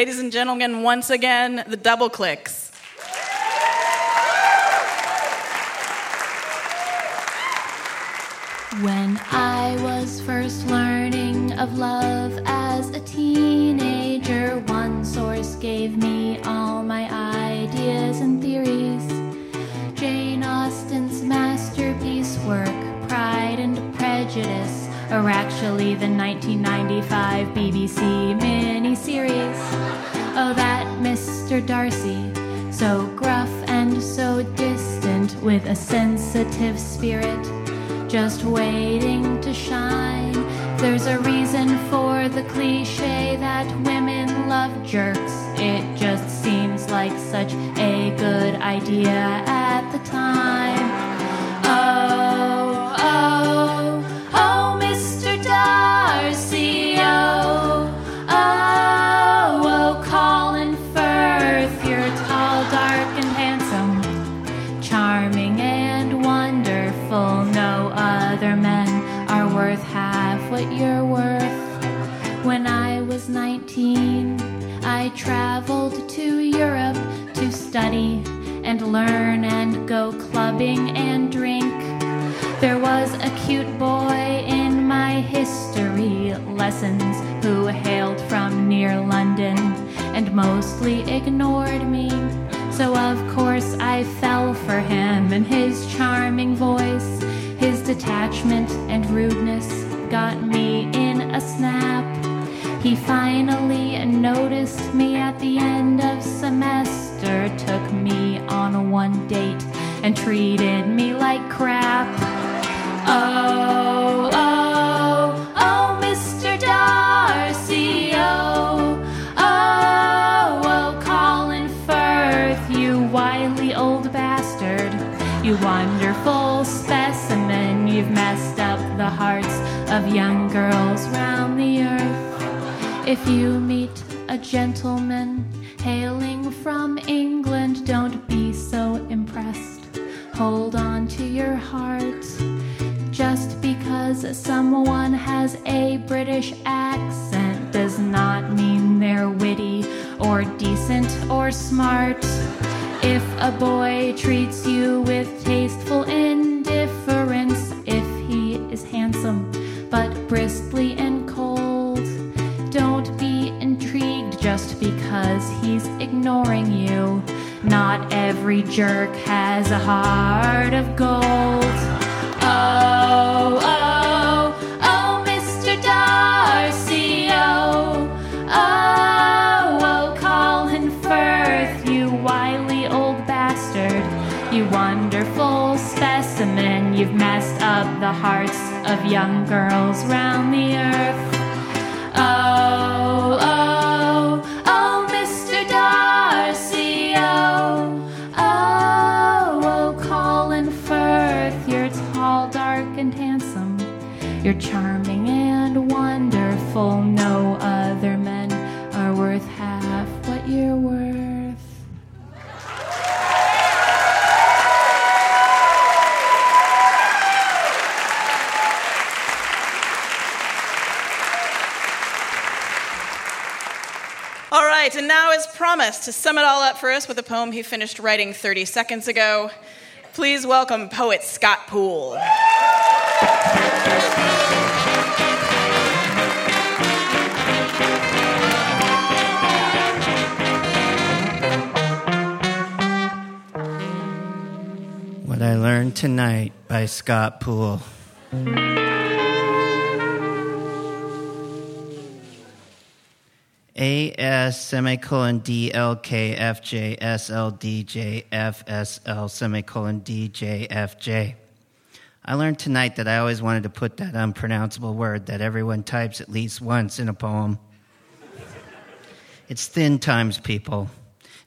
Speaker 5: Ladies and gentlemen, once again, the double clicks.
Speaker 6: Actually the 1995 BBC miniseries. Oh, that Mr. Darcy, so gruff and so distant, with a sensitive spirit just waiting to shine. There's a reason for the cliche that women love jerks. It just seems like such a good idea at the time. I traveled to Europe to study and learn and go clubbing and drink. There was a cute boy in my history lessons who hailed from near London and mostly ignored me. So, of course, I fell for him and his charming voice. His detachment and rudeness got me in a snap. He finally noticed me at the end of semester, took me on one date, and treated me like crap. Oh, oh, oh, Mr. Darcy, oh, oh, oh, Colin Firth, you wily old bastard, you wonderful specimen, you've messed up the hearts of young girls round. If you meet a gentleman hailing from England, don't be so impressed. Hold on to your heart. Just because someone has a British accent does not mean they're witty or decent or smart. If a boy treats you with tasteful indifference, if he is handsome but bristly and because he's ignoring you. Not every jerk has a heart of gold. Oh, oh, oh, Mr. Darcy, oh, oh, oh, Colin Firth, you wily old bastard, you wonderful specimen, you've messed up the hearts of young girls round the earth. Oh, oh, You're charming and wonderful. No other men are worth half what you're worth.
Speaker 5: All right, and now, as promised, to sum it all up for us with a poem he finished writing 30 seconds ago, please welcome poet Scott Poole.
Speaker 16: What I Learned Tonight by Scott Poole. A S semicolon D L K F J S L D J F S L semicolon D J F J. I learned tonight that I always wanted to put that unpronounceable word that everyone types at least once in a poem. It's thin times, people.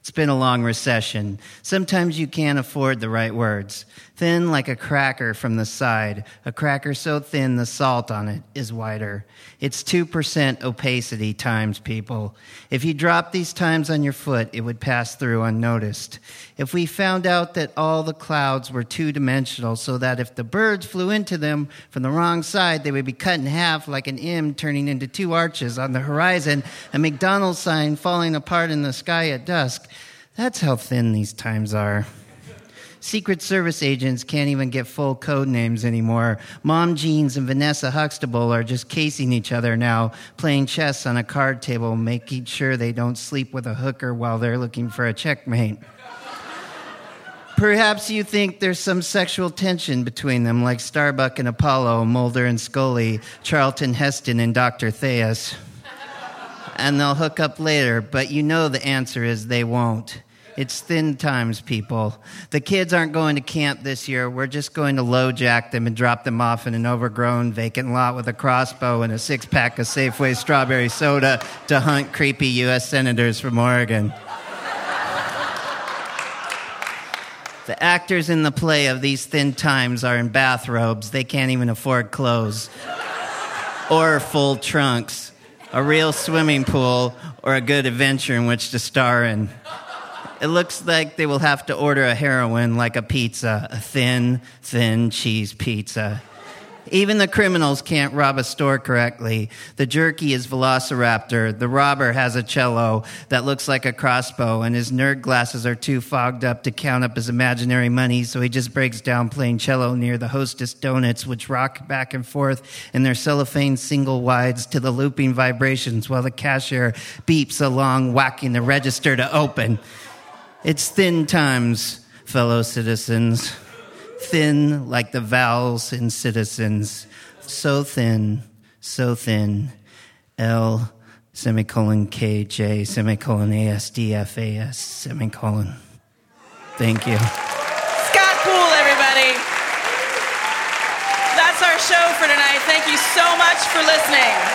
Speaker 16: It's been a long recession. Sometimes you can't afford the right words. Thin like a cracker from the side, a cracker so thin the salt on it is whiter. It's 2% opacity times, people. If you drop these times on your foot, it would pass through unnoticed. If we found out that all the clouds were two dimensional, so that if the birds flew into them from the wrong side, they would be cut in half like an M turning into two arches on the horizon, a McDonald's sign falling apart in the sky at dusk. That's how thin these times are. Secret Service agents can't even get full code names anymore. Mom Jeans and Vanessa Huxtable are just casing each other now, playing chess on a card table, making sure they don't sleep with a hooker while they're looking for a checkmate. Perhaps you think there's some sexual tension between them, like Starbuck and Apollo, Mulder and Scully, Charlton Heston and Dr. Zaius. And they'll hook up later, but you know the answer is they won't. It's thin times, people. The kids aren't going to camp this year. We're just going to low jack them and drop them off in an overgrown vacant lot with a crossbow and a six pack of Safeway strawberry soda to hunt creepy U.S. senators from Oregon. The actors in the play of these thin times are in bathrobes. They can't even afford clothes or full trunks, a real swimming pool, or a good adventure in which to star in. It looks like they will have to order a heroin like a pizza, a thin, thin cheese pizza. Even the criminals can't rob a store correctly. The jerky is Velociraptor. The robber has a cello that looks like a crossbow, and his nerd glasses are too fogged up to count up his imaginary money, so he just breaks down playing cello near the hostess donuts, which rock back and forth in their cellophane single wides to the looping vibrations while the cashier beeps along, whacking the register to open. It's thin times, fellow citizens thin like the vowels in citizens, so thin, so thin. L semicolon KJ semicolon ASDFAS semicolon. Thank you.
Speaker 5: Scott Poole, everybody. That's our show for tonight. Thank you so much for listening.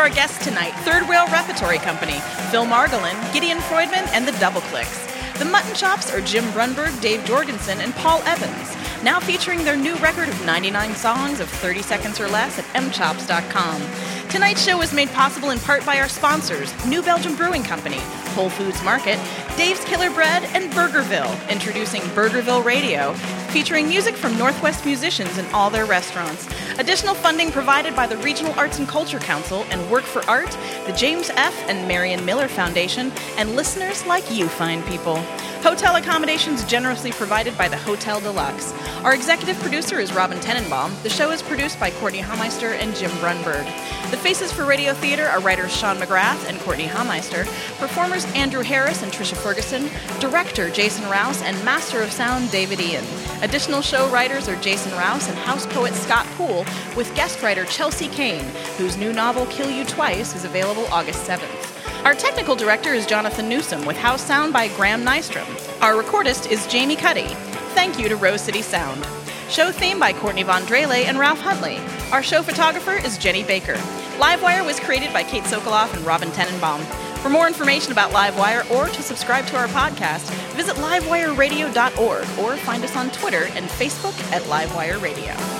Speaker 5: Our guests tonight Third Rail Repertory Company, Phil Margolin, Gideon Freudmann, and the Double Clicks. The Mutton Chops are Jim Brunberg, Dave Jorgensen, and Paul Evans, now featuring their new record of 99 songs of 30 seconds or less at mchops.com. Tonight's show was made possible in part by our sponsors New Belgium Brewing Company, Whole Foods Market, Dave's Killer Bread, and Burgerville, introducing Burgerville Radio, featuring music from Northwest musicians in all their restaurants. Additional funding provided by the Regional Arts and Culture Council and Work for Art, the James F. and Marion Miller Foundation, and listeners like you fine people. Hotel accommodations generously provided by the Hotel Deluxe. Our executive producer is Robin Tenenbaum. The show is produced by Courtenay Hameister and Jim Brunberg. The faces for Radio Theater are writers Sean McGrath and Courtenay Hameister, performers Andrew Harris and Trisha Ferguson, director Jason Rouse, and master of sound David Ian. Additional show writers are Jason Rouse and house poet Scott Poole, with guest writer Chelsea Cain, whose new novel Kill You Twice is available August 7th. Our technical director is Jonathan Newsom, with house sound by Graham Nystrom. Our recordist is Jamie Cuddy. Thank you to Rose City Sound. Show theme by Courtenay Von Drehle and Ralph Huntley. Our show photographer is Jenny Baker. Livewire was created by Kate Sokoloff and Robin Tenenbaum. For more information about Livewire or to subscribe to our podcast, visit livewireradio.org or find us on Twitter and Facebook at Livewire Radio.